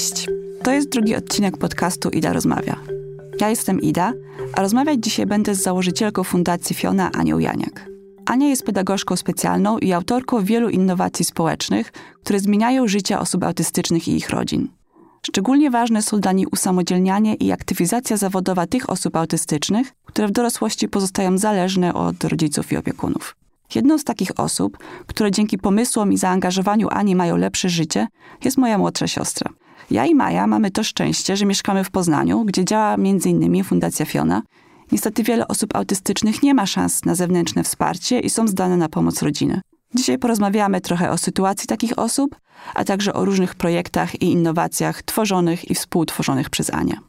Cześć. To jest drugi odcinek podcastu Ida Rozmawia. Ja jestem Ida, a rozmawiać dzisiaj będę z założycielką Fundacji Fiona Anią Janiak. Ania jest pedagogzką specjalną i autorką wielu innowacji społecznych, które zmieniają życie osób autystycznych i ich rodzin. Szczególnie ważne są dla niej usamodzielnianie i aktywizacja zawodowa tych osób autystycznych, które w dorosłości pozostają zależne od rodziców i opiekunów. Jedną z takich osób, które dzięki pomysłom i zaangażowaniu Ani mają lepsze życie, jest moja młodsza siostra. Ja i Maja mamy to szczęście, że mieszkamy w Poznaniu, gdzie działa m.in. Fundacja Fiona. Niestety wiele osób autystycznych nie ma szans na zewnętrzne wsparcie i są zdane na pomoc rodziny. Dzisiaj porozmawiamy trochę o sytuacji takich osób, a także o różnych projektach i innowacjach tworzonych i współtworzonych przez Anię.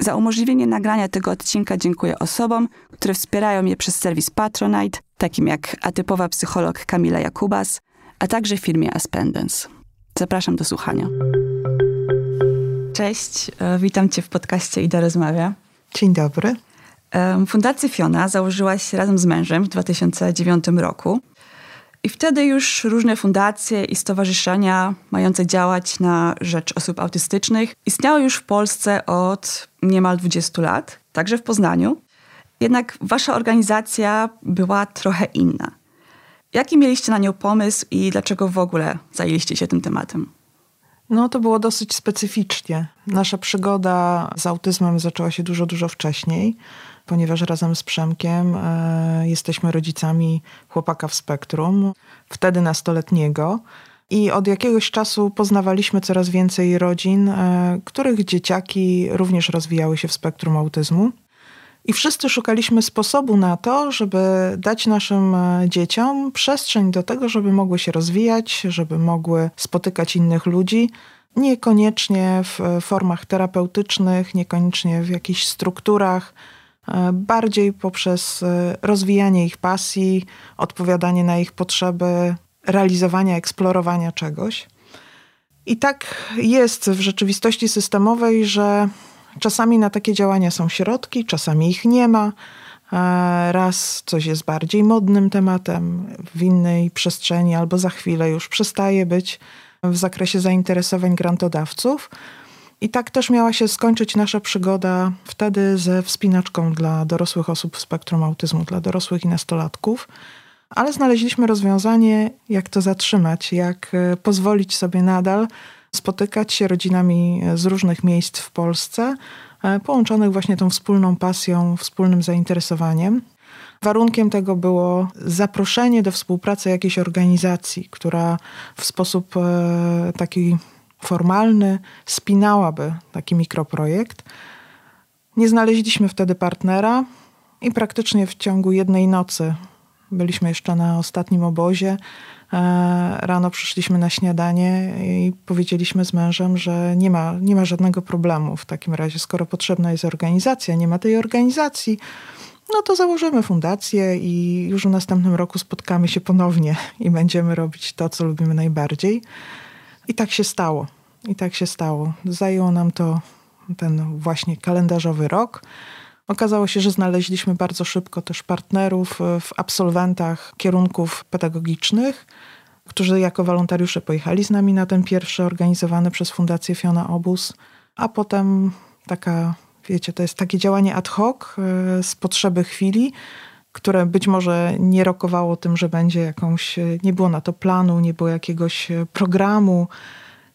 Za umożliwienie nagrania tego odcinka dziękuję osobom, które wspierają mnie przez serwis Patronite, takim jak atypowa psycholog Kamila Jakubas, a także firmie Aspendence. Zapraszam do słuchania. Cześć, e, witam Cię w podcaście Ida Rozmawia. Dzień dobry. Fundację Fiona założyłaś razem z mężem w 2009 roku. I wtedy już różne fundacje i stowarzyszenia mające działać na rzecz osób autystycznych istniały już w Polsce od niemal 20 lat, także w Poznaniu. Jednak wasza organizacja była trochę inna. Jaki mieliście na nią pomysł i dlaczego w ogóle zajęliście się tym tematem? No to było dosyć specyficznie. Nasza przygoda z autyzmem zaczęła się dużo, dużo wcześniej, ponieważ razem z Przemkiem e, jesteśmy rodzicami chłopaka w spektrum, wtedy nastoletniego. I od jakiegoś czasu poznawaliśmy coraz więcej rodzin, e, których dzieciaki również rozwijały się w spektrum autyzmu. I wszyscy szukaliśmy sposobu na to, żeby dać naszym e, dzieciom przestrzeń do tego, żeby mogły się rozwijać, żeby mogły spotykać innych ludzi. Niekoniecznie w e, formach terapeutycznych, niekoniecznie w jakichś strukturach, e, bardziej poprzez rozwijanie ich pasji, odpowiadanie na ich potrzeby, realizowania, eksplorowania czegoś. I tak jest w rzeczywistości systemowej, że Czasami na takie działania są środki, czasami ich nie ma. Raz coś jest bardziej modnym tematem, w innej przestrzeni, albo za chwilę już przestaje być w zakresie zainteresowań grantodawców. I tak też miała się skończyć nasza przygoda wtedy ze wspinaczką dla dorosłych osób w spektrum autyzmu, dla dorosłych i nastolatków. Ale znaleźliśmy rozwiązanie, jak to zatrzymać, jak e, pozwolić sobie nadal spotykać się rodzinami z różnych miejsc w Polsce, e, połączonych właśnie tą wspólną pasją, wspólnym zainteresowaniem. Warunkiem tego było zaproszenie do współpracy jakiejś organizacji, która w sposób e, taki formalny spinałaby taki mikroprojekt. Nie znaleźliśmy wtedy partnera i praktycznie w ciągu jednej nocy byliśmy jeszcze na ostatnim obozie. E, rano przyszliśmy na śniadanie i powiedzieliśmy z mężem, że nie ma, nie ma żadnego problemu w takim razie, skoro potrzebna jest organizacja, nie ma tej organizacji, no to założymy fundację i już w następnym roku spotkamy się ponownie i będziemy robić to, co lubimy najbardziej. I tak się stało. I tak się stało. Zajęło nam to ten właśnie kalendarzowy rok. Okazało się, że znaleźliśmy bardzo szybko też partnerów e, w absolwentach kierunków pedagogicznych, którzy jako wolontariusze pojechali z nami na ten pierwszy organizowany przez Fundację Fiona obóz, a potem taka, wiecie, to jest takie działanie ad hoc e, z potrzeby chwili, które być może nie rokowało tym, że będzie jakąś, e, nie było na to planu, nie było jakiegoś programu,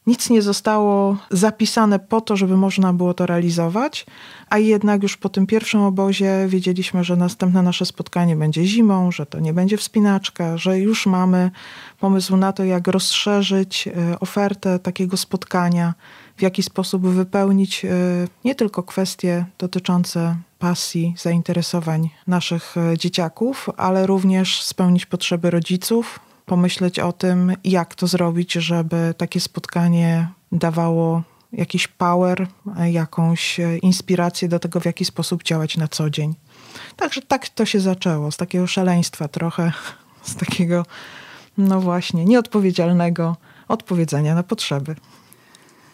nic nie zostało zapisane po to, żeby można było to realizować, a jednak już po tym pierwszym obozie wiedzieliśmy, że następne nasze spotkanie będzie zimą, że to nie będzie wspinaczka, że już mamy pomysł na to, jak rozszerzyć e, ofertę takiego spotkania, w jaki sposób wypełnić e, nie tylko kwestie dotyczące pasji, zainteresowań naszych e, dzieciaków, ale również spełnić potrzeby rodziców, pomyśleć o tym, jak to zrobić, żeby takie spotkanie dawało jakiś power, jakąś inspirację do tego, w jaki sposób działać na co dzień. Także tak to się zaczęło, z takiego szaleństwa trochę, z takiego, no właśnie, nieodpowiedzialnego odpowiedzenia na potrzeby.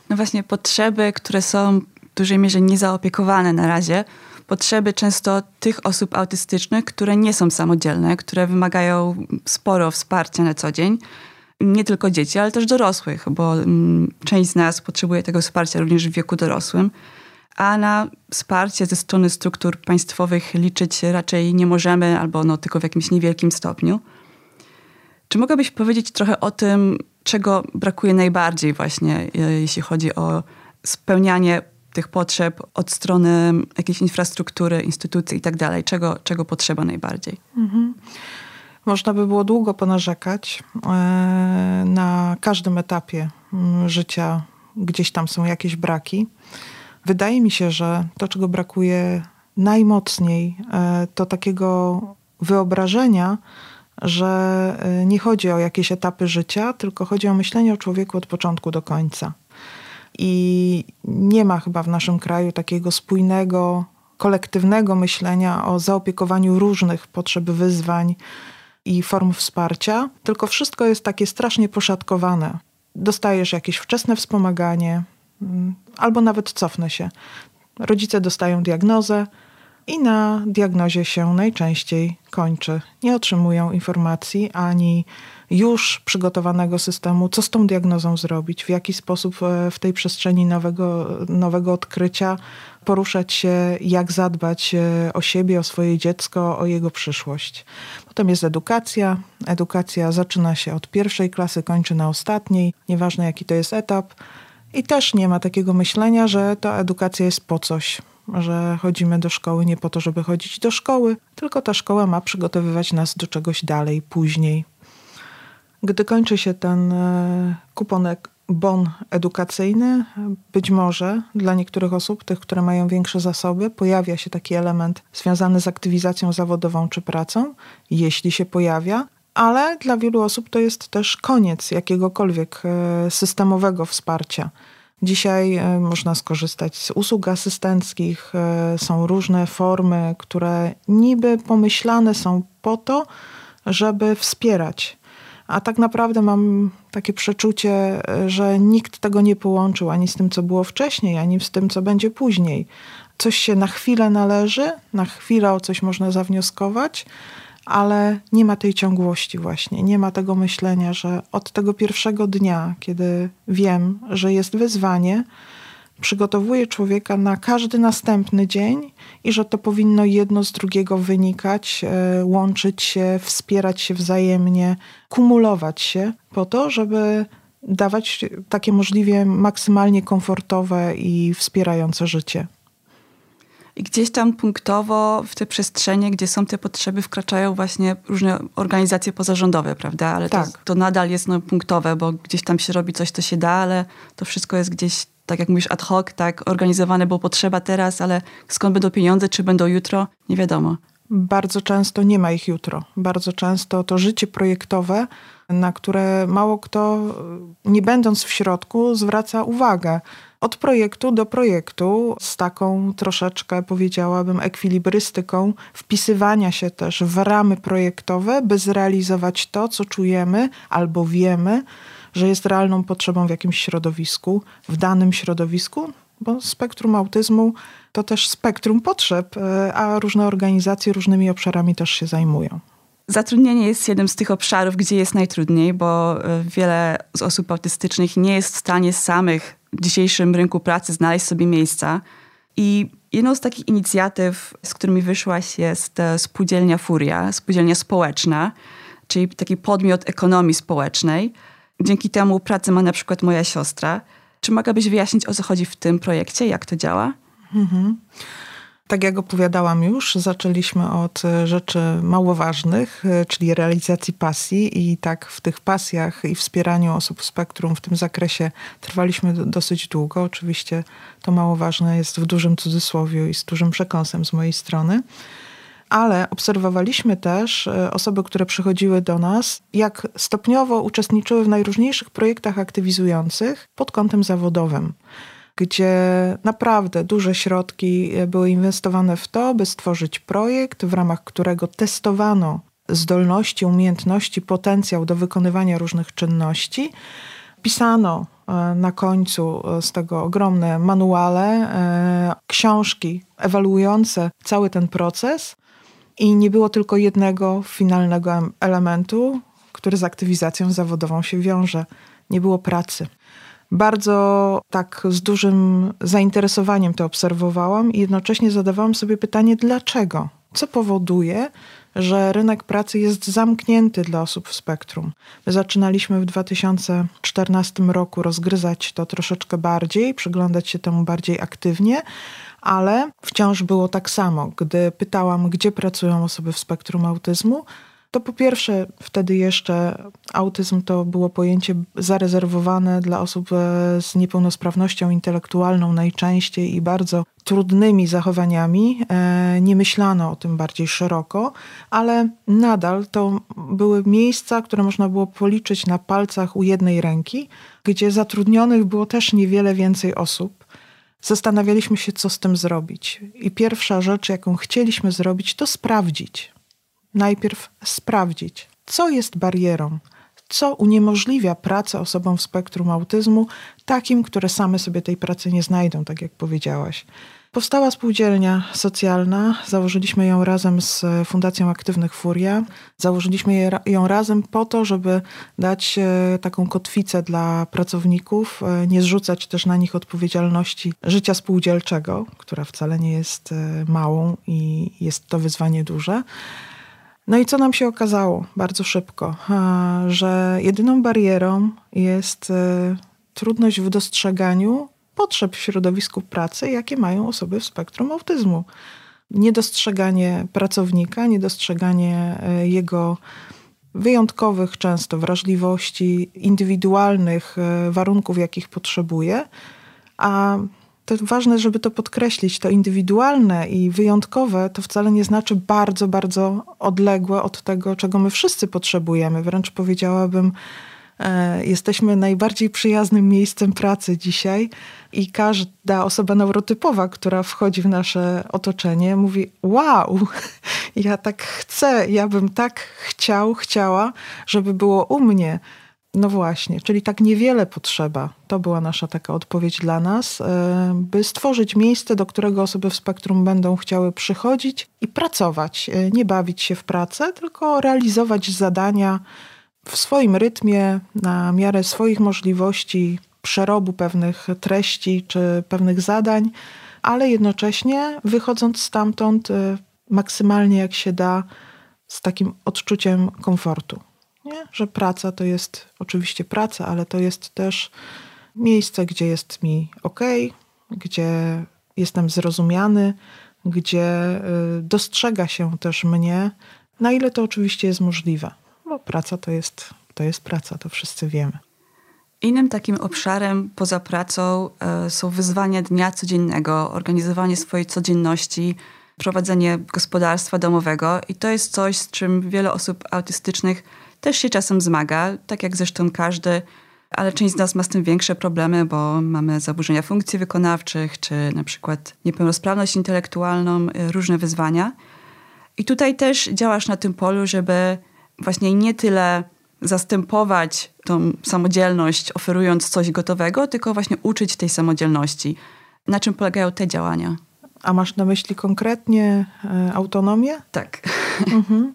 No właśnie, potrzeby, które są w dużej mierze niezaopiekowane na razie, potrzeby często tych osób autystycznych, które nie są samodzielne, które wymagają sporo wsparcia na co dzień. nie tylko dzieci, ale też dorosłych, bo mm, część z nas potrzebuje tego wsparcia również w wieku dorosłym, a na wsparcie ze strony struktur państwowych liczyć raczej nie możemy, albo no, tylko w jakimś niewielkim stopniu. Czy mogłabyś powiedzieć trochę o tym, czego brakuje najbardziej właśnie, e, jeśli chodzi o spełnianie tych potrzeb od strony jakiejś infrastruktury, instytucji i tak dalej? Czego, czego potrzeba najbardziej? Mhm. Można by było długo ponarzekać. E, na każdym etapie życia gdzieś tam są jakieś braki. Wydaje mi się, że to, czego brakuje najmocniej, e, to takiego wyobrażenia, że e, nie chodzi o jakieś etapy życia, tylko chodzi o myślenie o człowieku od początku do końca. I nie ma chyba w naszym kraju takiego spójnego, kolektywnego myślenia o zaopiekowaniu różnych potrzeb, wyzwań i form wsparcia, tylko wszystko jest takie strasznie poszatkowane. Dostajesz jakieś wczesne wspomaganie, mm, albo nawet cofnę się. Rodzice dostają diagnozę, i na diagnozie się najczęściej kończy. Nie otrzymują informacji ani już przygotowanego systemu, co z tą diagnozą zrobić, w jaki sposób e, w tej przestrzeni nowego, nowego odkrycia poruszać się, jak zadbać e, o siebie, o swoje dziecko, o jego przyszłość. Potem jest edukacja. Edukacja zaczyna się od pierwszej klasy, kończy na ostatniej, nieważne jaki to jest etap. I też nie ma takiego myślenia, że ta edukacja jest po coś że chodzimy do szkoły nie po to, żeby chodzić do szkoły, tylko ta szkoła ma przygotowywać nas do czegoś dalej, później. Gdy kończy się ten e, kuponek bon edukacyjny, być może dla niektórych osób, tych, które mają większe zasoby, pojawia się taki element związany z aktywizacją zawodową czy pracą, jeśli się pojawia, ale dla wielu osób to jest też koniec jakiegokolwiek e, systemowego wsparcia. Dzisiaj e, można skorzystać z usług asystenckich, są różne formy, które niby pomyślane są po to, żeby wspierać. A tak naprawdę mam takie przeczucie, że nikt tego nie połączył ani z tym, co było wcześniej, ani z tym, co będzie później. Coś się na chwilę należy, na chwilę o coś można zawnioskować, ale nie ma tej ciągłości właśnie, nie ma tego myślenia, że od tego pierwszego dnia, kiedy wiem, że jest wyzwanie, przygotowuję człowieka na każdy następny dzień i że to powinno jedno z drugiego wynikać, e, łączyć się, wspierać się wzajemnie, kumulować się po to, żeby dawać takie możliwie maksymalnie komfortowe i wspierające życie. I gdzieś tam punktowo w te przestrzenie, gdzie są te potrzeby, wkraczają właśnie różne organizacje pozarządowe, prawda? Ale tak. to, to nadal jest no, punktowe, bo gdzieś tam się robi coś, co się da, ale to wszystko jest gdzieś, tak jak mówisz, ad hoc, tak organizowane, bo potrzeba teraz, ale skąd będą pieniądze, czy będą jutro, nie wiadomo. Bardzo często nie ma ich jutro. Bardzo często to życie projektowe, na które mało kto, nie będąc w środku, zwraca uwagę od projektu do projektu z taką troszeczkę, powiedziałabym, ekwilibrystyką wpisywania się też w ramy projektowe, by zrealizować to, co czujemy albo wiemy, że jest realną potrzebą w jakimś środowisku, w danym środowisku, bo spektrum autyzmu to też spektrum potrzeb, e, a różne organizacje różnymi obszarami też się zajmują. Zatrudnienie jest jednym z tych obszarów, gdzie jest najtrudniej, bo e, wiele z osób autystycznych nie jest w stanie samych w dzisiejszym rynku pracy znaleźć sobie miejsca. I jedną z takich inicjatyw, z którymi wyszłaś, jest e, spółdzielnia Furia, spółdzielnia społeczna, czyli taki podmiot ekonomii społecznej. Dzięki temu pracę ma na przykład moja siostra. Czy mogłabyś wyjaśnić, o co chodzi w tym projekcie, jak to działa? Mhm. Tak jak opowiadałam już, zaczęliśmy od e, rzeczy mało ważnych, e, czyli realizacji pasji i tak w tych pasjach i wspieraniu osób w spektrum w tym zakresie trwaliśmy dosyć długo. Oczywiście to mało ważne jest w dużym cudzysłowie i z dużym przekąsem z mojej strony ale obserwowaliśmy też e, osoby, które przychodziły do nas, jak stopniowo uczestniczyły w najróżniejszych projektach aktywizujących pod kątem zawodowym gdzie naprawdę duże środki były inwestowane w to, by stworzyć projekt, w ramach którego testowano zdolności, umiejętności, potencjał do wykonywania różnych czynności. Pisano e, na końcu e, z tego ogromne manuale, e, książki ewaluujące cały ten proces. I nie było tylko jednego finalnego elementu, który z aktywizacją zawodową się wiąże. Nie było pracy. Bardzo tak z dużym zainteresowaniem to obserwowałam i jednocześnie zadawałam sobie pytanie, dlaczego? Co powoduje, że rynek pracy jest zamknięty dla osób w spektrum. My zaczynaliśmy w 2014 roku rozgryzać to troszeczkę bardziej, przyglądać się temu bardziej aktywnie, ale wciąż było tak samo. Gdy pytałam, gdzie pracują osoby w spektrum autyzmu, to po pierwsze, wtedy jeszcze autyzm to było pojęcie zarezerwowane dla osób e, z niepełnosprawnością intelektualną najczęściej i bardzo trudnymi zachowaniami. E, nie myślano o tym bardziej szeroko, ale nadal to były miejsca, które można było policzyć na palcach u jednej ręki, gdzie zatrudnionych było też niewiele więcej osób. Zastanawialiśmy się, co z tym zrobić. I pierwsza rzecz, jaką chcieliśmy zrobić, to sprawdzić najpierw sprawdzić, co jest barierą, co uniemożliwia pracę osobom w spektrum autyzmu, takim, które same sobie tej pracy nie znajdą, tak jak powiedziałaś. Powstała spółdzielnia socjalna, założyliśmy ją razem z Fundacją Aktywnych Furia. Założyliśmy ją razem po to, żeby dać e, taką kotwicę dla pracowników, e, nie zrzucać też na nich odpowiedzialności życia spółdzielczego, która wcale nie jest e, małą i jest to wyzwanie duże no i co nam się okazało bardzo szybko? Że jedyną barierą jest trudność w dostrzeganiu potrzeb w środowisku pracy, jakie mają osoby w spektrum autyzmu. Niedostrzeganie pracownika, niedostrzeganie e, jego wyjątkowych często wrażliwości, indywidualnych e, warunków, jakich potrzebuje, a to ważne, żeby to podkreślić, to indywidualne i wyjątkowe to wcale nie znaczy bardzo, bardzo odległe od tego, czego my wszyscy potrzebujemy. Wręcz powiedziałabym, jesteśmy najbardziej przyjaznym miejscem pracy dzisiaj i każda osoba neurotypowa, która wchodzi w nasze otoczenie, mówi: Wow, ja tak chcę, ja bym tak chciał, chciała, żeby było u mnie. No właśnie, czyli tak niewiele potrzeba. To była nasza taka odpowiedź dla nas, e, by stworzyć miejsce, do którego osoby w spektrum będą chciały przychodzić i pracować. E, nie bawić się w pracę, tylko realizować zadania w swoim rytmie, na miarę swoich możliwości, przerobu pewnych treści czy pewnych zadań, ale jednocześnie wychodząc stamtąd e, maksymalnie jak się da, z takim odczuciem komfortu. Nie? Że praca to jest oczywiście praca, ale to jest też miejsce, gdzie jest mi ok, gdzie jestem zrozumiany, gdzie y, dostrzega się też mnie, na ile to oczywiście jest możliwe. Bo praca to jest, to jest praca, to wszyscy wiemy. Innym takim obszarem poza pracą y, są wyzwania dnia codziennego, organizowanie swojej codzienności, prowadzenie gospodarstwa domowego i to jest coś, z czym wiele osób autystycznych też się czasem zmaga, tak jak zresztą każdy, ale część z nas ma z tym większe problemy, bo mamy zaburzenia funkcji wykonawczych, czy na przykład niepełnosprawność intelektualną, y, różne wyzwania. I tutaj też działasz na tym polu, żeby właśnie nie tyle zastępować tą samodzielność, oferując coś gotowego, tylko właśnie uczyć tej samodzielności. Na czym polegają te działania? A masz na myśli konkretnie e, autonomię? Tak. Mhm.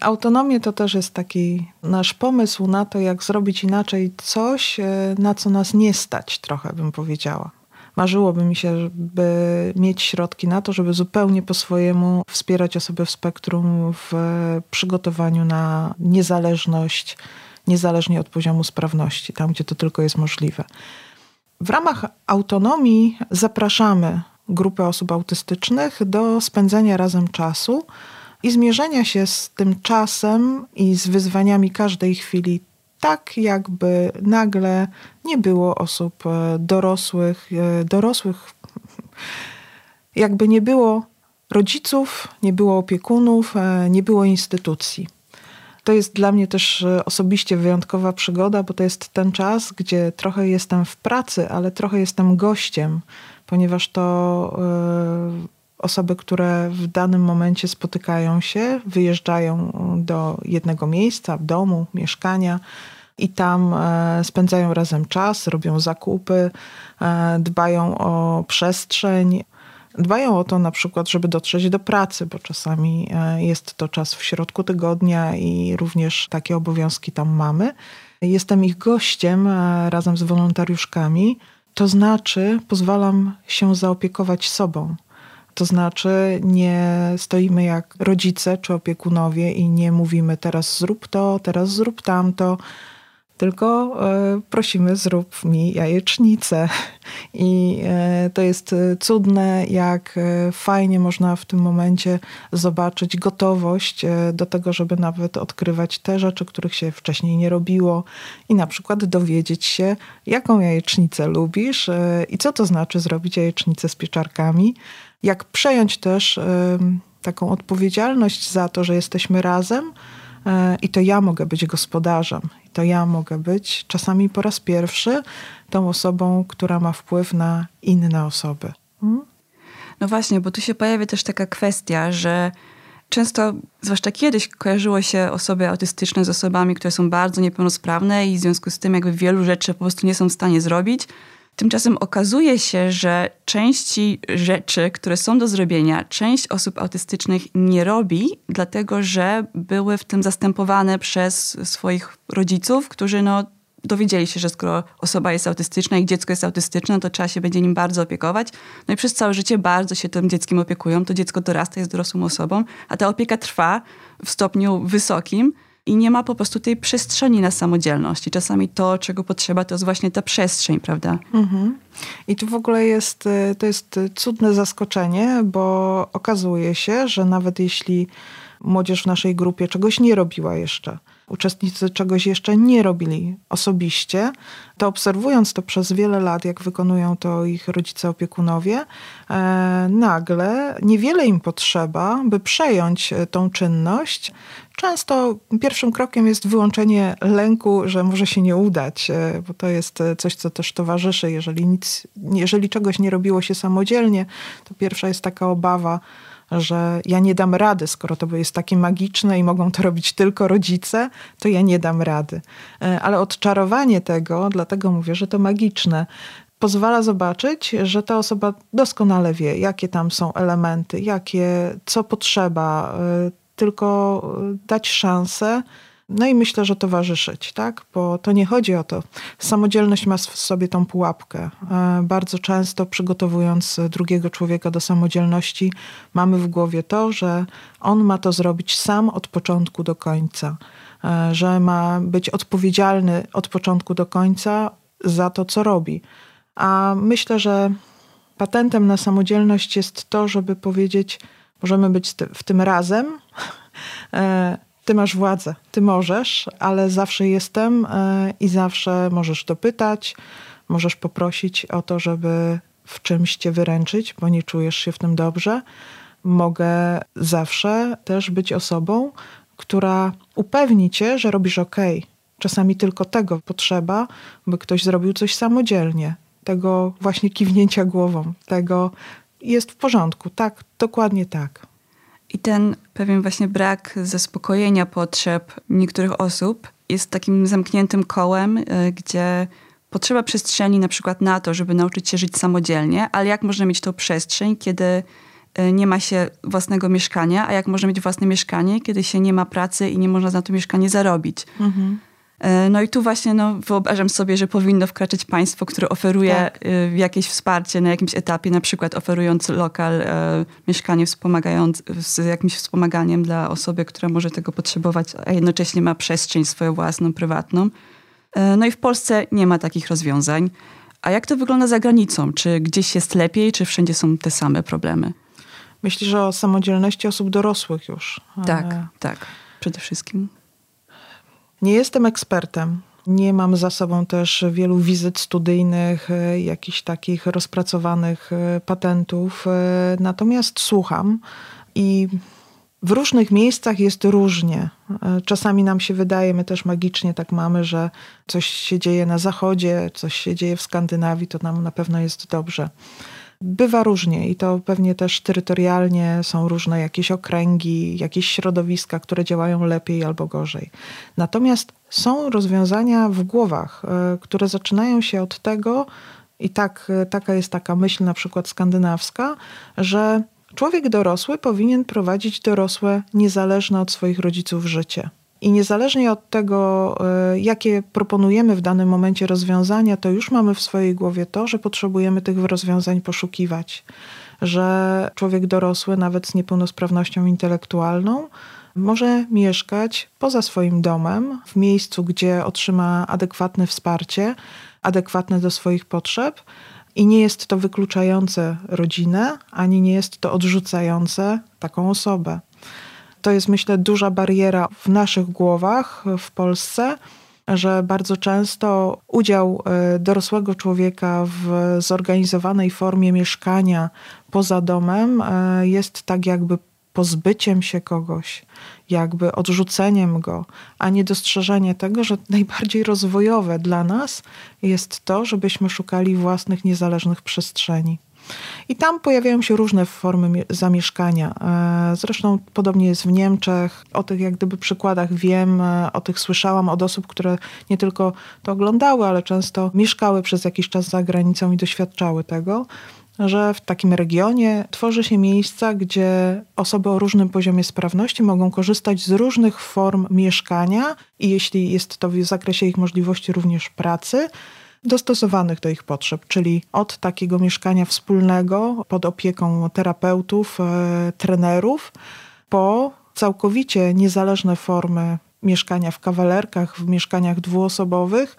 Autonomię to też jest taki nasz pomysł na to, jak zrobić inaczej coś, e, na co nas nie stać, trochę bym powiedziała. Marzyłoby mi się, żeby mieć środki na to, żeby zupełnie po swojemu wspierać osoby w spektrum w przygotowaniu na niezależność, niezależnie od poziomu sprawności, tam gdzie to tylko jest możliwe. W ramach autonomii zapraszamy grupę osób autystycznych do spędzenia razem czasu i zmierzenia się z tym czasem i z wyzwaniami każdej chwili, tak jakby nagle nie było osób e, dorosłych, e, dorosłych, jakby nie było rodziców, nie było opiekunów, e, nie było instytucji. To jest dla mnie też osobiście wyjątkowa przygoda, bo to jest ten czas, gdzie trochę jestem w pracy, ale trochę jestem gościem, ponieważ to osoby, które w danym momencie spotykają się, wyjeżdżają do jednego miejsca, domu, mieszkania i tam e, spędzają razem czas, robią zakupy, e, dbają o przestrzeń. Dbają o to na przykład, żeby dotrzeć do pracy, bo czasami e, jest to czas w środku tygodnia i również takie obowiązki tam mamy. Jestem ich gościem razem z wolontariuszkami, to znaczy pozwalam się zaopiekować sobą. To znaczy nie stoimy jak rodzice czy opiekunowie i nie mówimy teraz zrób to, teraz zrób tamto, tylko e, prosimy zrób mi jajecznicę. I e, to jest e, cudne, jak fajnie można w tym momencie zobaczyć gotowość do tego, żeby nawet odkrywać te rzeczy, których się wcześniej nie robiło i na przykład dowiedzieć się, jaką jajecznicę lubisz i co to znaczy zrobić jajecznicę z pieczarkami. Jak przejąć też taką odpowiedzialność za to, że jesteśmy razem, i to ja mogę być gospodarzem to ja mogę być czasami po raz pierwszy tą osobą, która ma wpływ na inne osoby. Hmm? No właśnie, bo tu się pojawia też taka kwestia, że często, zwłaszcza kiedyś, kojarzyło się osoby autystyczne z osobami, które są bardzo niepełnosprawne i w związku z tym jakby wielu rzeczy po prostu nie są w stanie zrobić. Tymczasem okazuje się, że części rzeczy, które są do zrobienia, część osób autystycznych nie robi, dlatego że były w tym zastępowane przez swoich rodziców, którzy no, dowiedzieli się, że skoro osoba jest autystyczna i dziecko jest autystyczne, to trzeba się będzie nim bardzo opiekować. No i przez całe życie bardzo się tym dzieckiem opiekują. To dziecko dorasta, jest dorosłą osobą, a ta opieka trwa w stopniu wysokim i nie ma po prostu tej przestrzeni na samodzielność. I czasami to, czego potrzeba, to jest właśnie ta przestrzeń, prawda? Mhm. I tu w ogóle jest, y, to jest cudne zaskoczenie, bo okazuje się, że nawet jeśli młodzież w naszej grupie czegoś nie robiła jeszcze, uczestnicy czegoś jeszcze nie robili osobiście, to obserwując to przez wiele lat, jak wykonują to ich rodzice opiekunowie, e, nagle niewiele im potrzeba, by przejąć e, tą czynność. Często pierwszym krokiem jest wyłączenie lęku, że może się nie udać, e, bo to jest coś, co też towarzyszy. Jeżeli, nic, jeżeli czegoś nie robiło się samodzielnie, to pierwsza jest taka obawa, że ja nie dam rady, skoro to jest takie magiczne i mogą to robić tylko rodzice, to ja nie dam rady. E, ale odczarowanie tego, dlatego mówię, że to magiczne, pozwala zobaczyć, że ta osoba doskonale wie, jakie tam są elementy, jakie, co potrzeba, e, tylko dać szansę no i myślę, że towarzyszyć, tak? Bo to nie chodzi o to. Samodzielność ma w sobie tą pułapkę. E, bardzo często przygotowując drugiego człowieka do samodzielności, mamy w głowie to, że on ma to zrobić sam od początku do końca, e, że ma być odpowiedzialny od początku do końca za to, co robi. A myślę, że patentem na samodzielność jest to, żeby powiedzieć, możemy być w tym razem e, ty masz władzę, ty możesz, ale zawsze jestem e, i zawsze możesz dopytać, możesz poprosić o to, żeby w czymś cię wyręczyć, bo nie czujesz się w tym dobrze. Mogę zawsze też być osobą, która upewni cię, że robisz ok. Czasami tylko tego potrzeba, by ktoś zrobił coś samodzielnie. Tego właśnie kiwnięcia głową, tego jest w porządku. Tak, dokładnie tak. I ten pewien właśnie brak zaspokojenia potrzeb niektórych osób jest takim zamkniętym kołem, y, gdzie potrzeba przestrzeni na przykład na to, żeby nauczyć się żyć samodzielnie, ale jak można mieć tą przestrzeń, kiedy y, nie ma się własnego mieszkania, a jak można mieć własne mieszkanie, kiedy się nie ma pracy i nie można na to mieszkanie zarobić. Mhm. E, no i tu właśnie no, wyobrażam sobie, że powinno wkraczać państwo, które oferuje tak. E, jakieś wsparcie na jakimś etapie, na przykład oferując lokal, e, mieszkanie wspomagając, z jakimś wspomaganiem dla osoby, która może tego potrzebować, a jednocześnie ma przestrzeń swoją własną, prywatną. No i w Polsce nie ma takich rozwiązań. A jak to wygląda za granicą? Czy gdzieś jest lepiej, czy wszędzie są te same problemy? Myślisz o samodzielności osób dorosłych już. Tak, tak. Przede wszystkim. Nie jestem ekspertem. Nie mam za sobą też wielu wizyt studyjnych, e, jakichś takich rozpracowanych e, patentów. E, natomiast słucham i w różnych miejscach jest różnie. Czasami nam się wydaje, my też magicznie tak mamy, że coś się dzieje na zachodzie, coś się dzieje w Skandynawii, to nam na pewno jest dobrze. Bywa różnie i to pewnie też terytorialnie są różne jakieś okręgi, jakieś środowiska, które działają lepiej albo gorzej. Natomiast są rozwiązania w głowach, e, które zaczynają się od tego, I tak, taka jest taka myśl na przykład skandynawska, że człowiek dorosły powinien prowadzić dorosłe, niezależne od swoich rodziców życie. I niezależnie od tego, e, jakie proponujemy w danym momencie rozwiązania, to już mamy w swojej głowie to, że potrzebujemy tych rozwiązań poszukiwać. Że człowiek dorosły, nawet z niepełnosprawnością intelektualną, może mieszkać poza swoim domem, w miejscu, gdzie otrzyma adekwatne wsparcie, adekwatne do swoich potrzeb. I nie jest to wykluczające rodzinę, ani nie jest to odrzucające taką osobę. To jest, myślę, duża bariera w naszych głowach w Polsce, że bardzo często udział e, dorosłego człowieka w zorganizowanej formie mieszkania poza domem e, jest tak jakby pozbyciem się kogoś, jakby odrzuceniem go, a nie dostrzeżenie tego, że najbardziej rozwojowe dla nas jest to, żebyśmy szukali własnych niezależnych przestrzeni. I tam pojawiają się różne formy zamieszkania. E, zresztą podobnie jest w Niemczech. O tych jak gdyby przykładach wiem, e, o tych słyszałam od osób, które nie tylko to oglądały, ale często mieszkały przez jakiś czas za granicą i doświadczały tego że w takim regionie tworzy się miejsca, gdzie osoby o różnym poziomie sprawności mogą korzystać z różnych form mieszkania i jeśli jest to w zakresie ich możliwości również pracy, dostosowanych do ich potrzeb, czyli od takiego mieszkania wspólnego pod opieką terapeutów, e, trenerów, po całkowicie niezależne formy mieszkania w kawalerkach, w mieszkaniach dwuosobowych,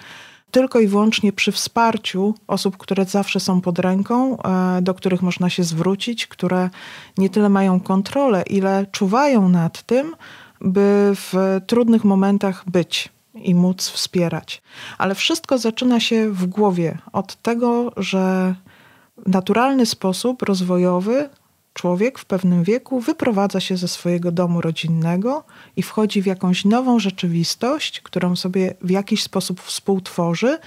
tylko i wyłącznie przy wsparciu osób, które zawsze są pod ręką, e, do których można się zwrócić, które nie tyle mają kontrolę, ile czuwają nad tym, by w trudnych momentach być i móc wspierać. Ale wszystko zaczyna się w głowie od tego, że w naturalny sposób rozwojowy człowiek w pewnym wieku wyprowadza się ze swojego domu rodzinnego i wchodzi w jakąś nową rzeczywistość, którą sobie w jakiś sposób współtworzy,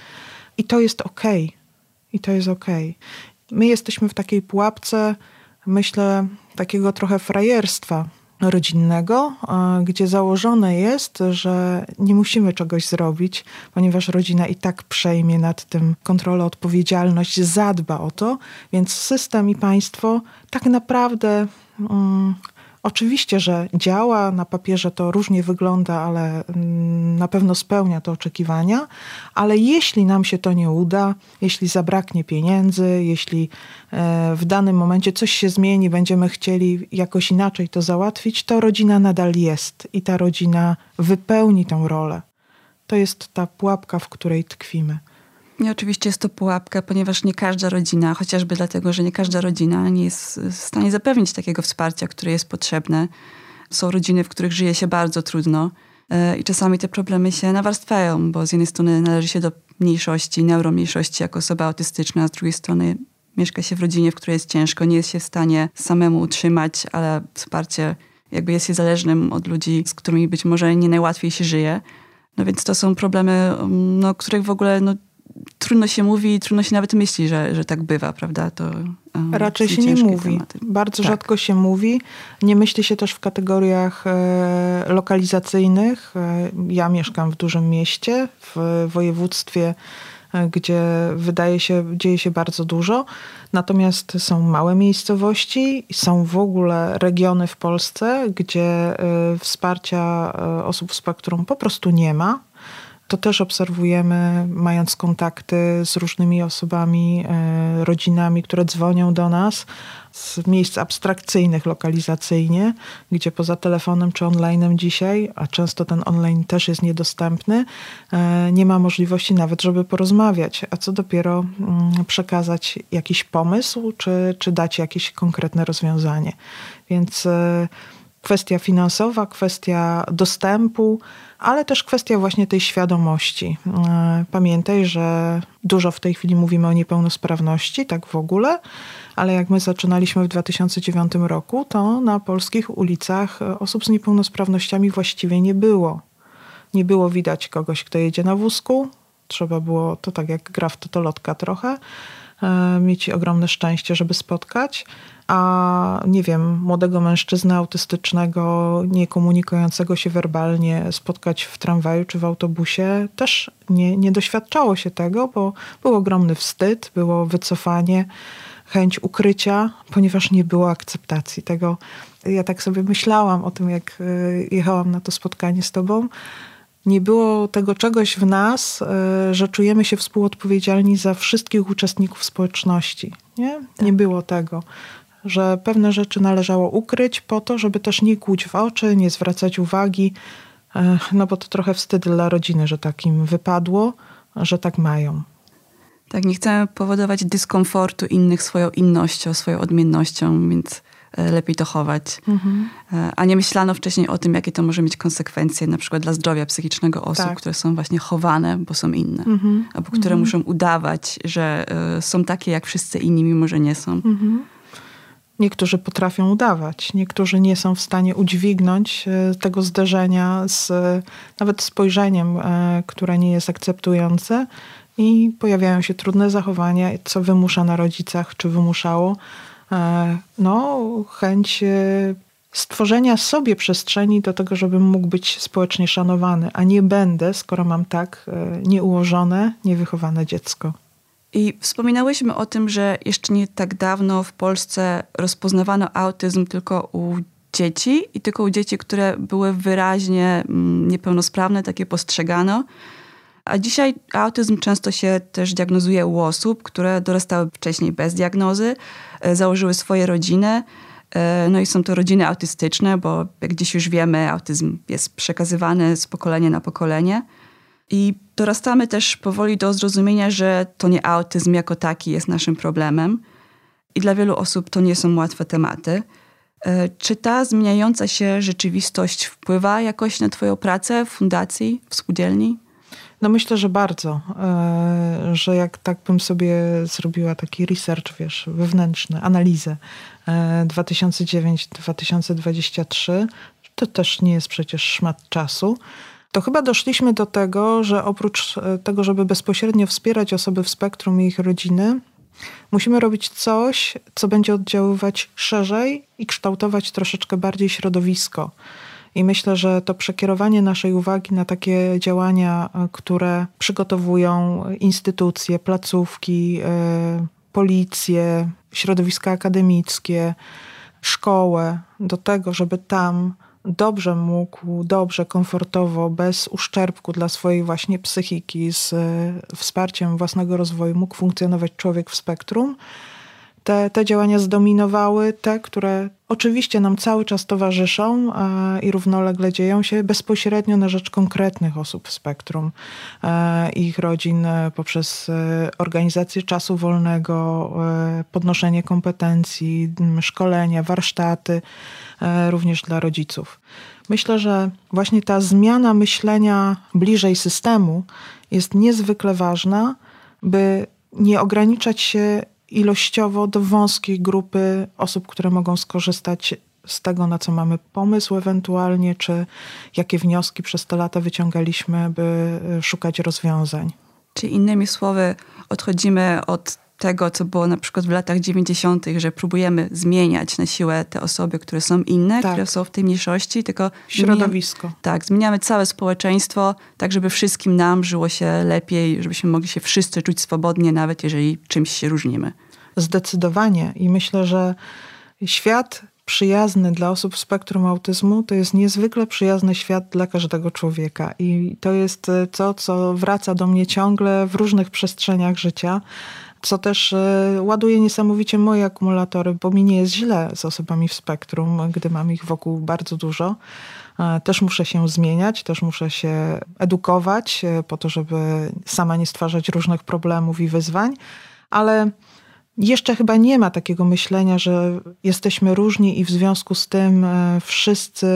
i to jest ok. I to jest ok. My jesteśmy w takiej pułapce, myślę, takiego trochę frajerstwa, rodzinnego, gdzie założone jest, że nie musimy czegoś zrobić, ponieważ rodzina i tak przejmie nad tym kontrolę, odpowiedzialność, zadba o to, więc system i państwo tak naprawdę. Um, Oczywiście, że działa, na papierze to różnie wygląda, ale mm, na pewno spełnia te oczekiwania, ale jeśli nam się to nie uda, jeśli zabraknie pieniędzy, jeśli e, w danym momencie coś się zmieni, będziemy chcieli jakoś inaczej to załatwić, to rodzina nadal jest i ta rodzina wypełni tę rolę. To jest ta pułapka, w której tkwimy. I oczywiście jest to pułapka, ponieważ nie każda rodzina, chociażby dlatego, że nie każda rodzina nie jest w stanie zapewnić takiego wsparcia, które jest potrzebne. Są rodziny, w których żyje się bardzo trudno e, i czasami te problemy się nawarstwiają, bo z jednej strony należy się do mniejszości, neuromniejszości jako osoba autystyczna, a z drugiej strony mieszka się w rodzinie, w której jest ciężko, nie jest się w stanie samemu utrzymać, ale wsparcie jakby jest się zależnym od ludzi, z którymi być może nie najłatwiej się żyje. No więc to są problemy, no, których w ogóle no, trudno się mówi, trudno się nawet myśli, że, że tak bywa, prawda? To, um, Raczej się nie mówi. Tematy. Bardzo tak. rzadko się mówi. Nie myśli się też w kategoriach e, lokalizacyjnych. E, ja mieszkam w dużym mieście, w województwie, e, gdzie wydaje się, dzieje się bardzo dużo. Natomiast są małe miejscowości, są w ogóle regiony w Polsce, gdzie e, wsparcia osób w spektrum po prostu nie ma to też obserwujemy, mając kontakty z różnymi osobami, e, rodzinami, które dzwonią do nas z miejsc abstrakcyjnych lokalizacyjnie, gdzie poza telefonem czy onlinem dzisiaj, a często ten online też jest niedostępny, e, nie ma możliwości nawet, żeby porozmawiać, a co dopiero mm, przekazać jakiś pomysł, czy, czy dać jakieś konkretne rozwiązanie. Więc e, kwestia finansowa, kwestia dostępu, ale też kwestia właśnie tej świadomości. E, pamiętaj, że dużo w tej chwili mówimy o niepełnosprawności, tak w ogóle, ale jak my zaczynaliśmy w 2009 roku, to na polskich ulicach e, osób z niepełnosprawnościami właściwie nie było. Nie było widać kogoś, kto jedzie na wózku. Trzeba było, to tak jak gra w totolotka trochę. mieć ogromne szczęście, żeby spotkać a nie wiem, młodego mężczyznę autystycznego, nie komunikującego się werbalnie spotkać w tramwaju czy w autobusie, też nie, nie doświadczało się tego, bo był ogromny wstyd, było wycofanie, chęć ukrycia, ponieważ nie było akceptacji tego. Ja tak sobie myślałam o tym, jak y, jechałam na to spotkanie z tobą. Nie było tego czegoś w nas, y, że czujemy się współodpowiedzialni za wszystkich uczestników społeczności. Nie, nie było tego że pewne rzeczy należało ukryć po to, żeby też nie kłuć w oczy, nie zwracać uwagi, e, no bo to trochę wstyd dla rodziny, że tak im wypadło, że tak mają. Tak, nie chcemy powodować dyskomfortu innych swoją innością, swoją odmiennością, więc e, lepiej to chować. Mhm. E, a nie myślano wcześniej o tym, jakie to może mieć konsekwencje, na przykład dla zdrowia psychicznego osób, tak. które są właśnie chowane, bo są inne, mhm. albo które mhm. muszą udawać, że są takie jak wszyscy inni, mimo że nie są. Mhm. Niektórzy potrafią udawać, niektórzy nie są w stanie udźwignąć e, tego zderzenia z nawet spojrzeniem, e, które nie jest akceptujące i pojawiają się trudne zachowania, co wymusza na rodzicach, czy wymuszało e, no, chęć stworzenia sobie przestrzeni do tego, żebym mógł być społecznie szanowany, a nie będę, skoro mam tak nieułożone, niewychowane dziecko. I wspominałyśmy o tym, że jeszcze nie tak dawno w Polsce rozpoznawano autyzm tylko u dzieci i tylko u dzieci, które były wyraźnie mm, niepełnosprawne, takie postrzegano. A dzisiaj autyzm często się też diagnozuje u osób, które dorastały wcześniej bez diagnozy, e, założyły swoje rodziny. E, no i są to rodziny autystyczne, bo jak dziś już wiemy, autyzm jest przekazywany z pokolenia na pokolenie. I dorastamy też powoli do zrozumienia, że to nie autyzm jako taki jest naszym problemem. I dla wielu osób to nie są łatwe tematy. E, czy ta zmieniająca się rzeczywistość wpływa jakoś na Twoją pracę w fundacji, w spółdzielni? No myślę, że bardzo. E, że jak tak bym sobie zrobiła taki research, wiesz, wewnętrzny, analizę 2009-2023, e, to też nie jest przecież szmat czasu to chyba doszliśmy do tego, że oprócz e, tego, żeby bezpośrednio wspierać osoby w spektrum i ich rodziny, musimy robić coś, co będzie oddziaływać szerzej i kształtować troszeczkę bardziej środowisko. I myślę, że to przekierowanie naszej uwagi na takie działania, e, które przygotowują instytucje, placówki, e, policje, środowiska akademickie, szkołę, do tego, żeby tam dobrze mógł, dobrze, komfortowo, bez uszczerbku dla swojej właśnie psychiki, z e, wsparciem własnego rozwoju mógł funkcjonować człowiek w spektrum, te, te działania zdominowały te, które oczywiście nam cały czas towarzyszą e, i równolegle dzieją się bezpośrednio na rzecz konkretnych osób w spektrum e, ich rodzin e, poprzez organizację czasu wolnego, podnoszenie kompetencji, szkolenia, warsztaty, również dla rodziców. Myślę, że właśnie ta zmiana myślenia bliżej systemu jest niezwykle ważna, by nie ograniczać się ilościowo do wąskiej grupy osób, które mogą skorzystać z tego, na co mamy pomysł ewentualnie, czy jakie wnioski przez te lata wyciągaliśmy, by szukać rozwiązań. Czy innymi słowy, odchodzimy od tego, co było na przykład w latach 90., że próbujemy zmieniać na siłę te osoby, które są inne, tak. które są w tej mniejszości, tylko środowisko. Zmieniamy, tak, zmieniamy całe społeczeństwo, tak żeby wszystkim nam żyło się lepiej, żebyśmy mogli się wszyscy czuć swobodnie, nawet jeżeli czymś się różnimy. Zdecydowanie. I myślę, że świat przyjazny dla osób w spektrum autyzmu to jest niezwykle przyjazny świat dla każdego człowieka. I to jest to, co wraca do mnie ciągle w różnych przestrzeniach życia co też e, ładuje niesamowicie moje akumulatory, bo mi nie jest źle z osobami w spektrum, gdy mam ich wokół bardzo dużo. E, też muszę się zmieniać, też muszę się edukować e, po to, żeby sama nie stwarzać różnych problemów i wyzwań, ale jeszcze chyba nie ma takiego myślenia, że jesteśmy różni i w związku z tym wszyscy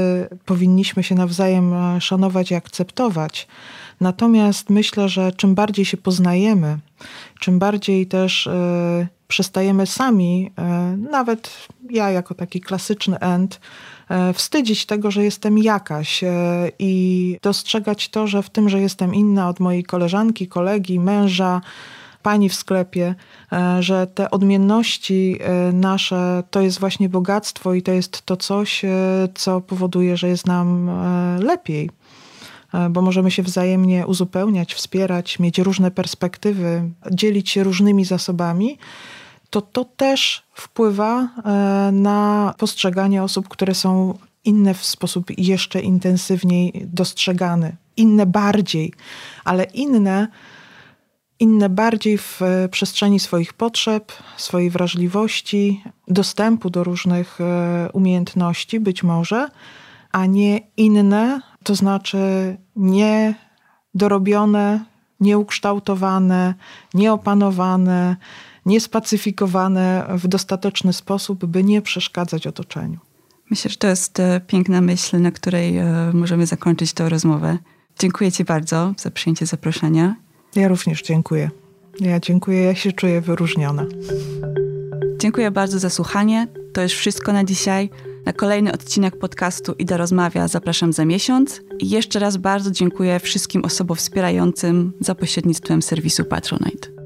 powinniśmy się nawzajem szanować i akceptować. Natomiast myślę, że czym bardziej się poznajemy, czym bardziej też y, przestajemy sami, nawet ja jako taki klasyczny end, wstydzić tego, że jestem jakaś i dostrzegać to, że w tym, że jestem inna od mojej koleżanki, kolegi, męża, pani w sklepie, e, że te odmienności e, nasze to jest właśnie bogactwo i to jest to coś, co powoduje, że jest nam lepiej. Bo możemy się wzajemnie uzupełniać, wspierać, mieć różne perspektywy, dzielić się różnymi zasobami, to to też wpływa na postrzeganie osób, które są inne w sposób jeszcze intensywniej dostrzegany, inne bardziej, ale inne, inne bardziej w przestrzeni swoich potrzeb, swojej wrażliwości, dostępu do różnych e, umiejętności, być może, a nie inne, to znaczy niedorobione, nieukształtowane, nieopanowane, niespacyfikowane w dostateczny sposób, by nie przeszkadzać otoczeniu. Myślę, że to jest e, piękna myśl, na której e, możemy zakończyć tę rozmowę. Dziękuję Ci bardzo za przyjęcie zaproszenia. Ja również dziękuję. Ja dziękuję, ja się czuję wyróżniona. Dziękuję bardzo za słuchanie. To już wszystko na dzisiaj. Na kolejny odcinek podcastu Ida Rozmawia zapraszam za miesiąc. I jeszcze raz bardzo dziękuję wszystkim osobom wspierającym za pośrednictwem serwisu Patronite.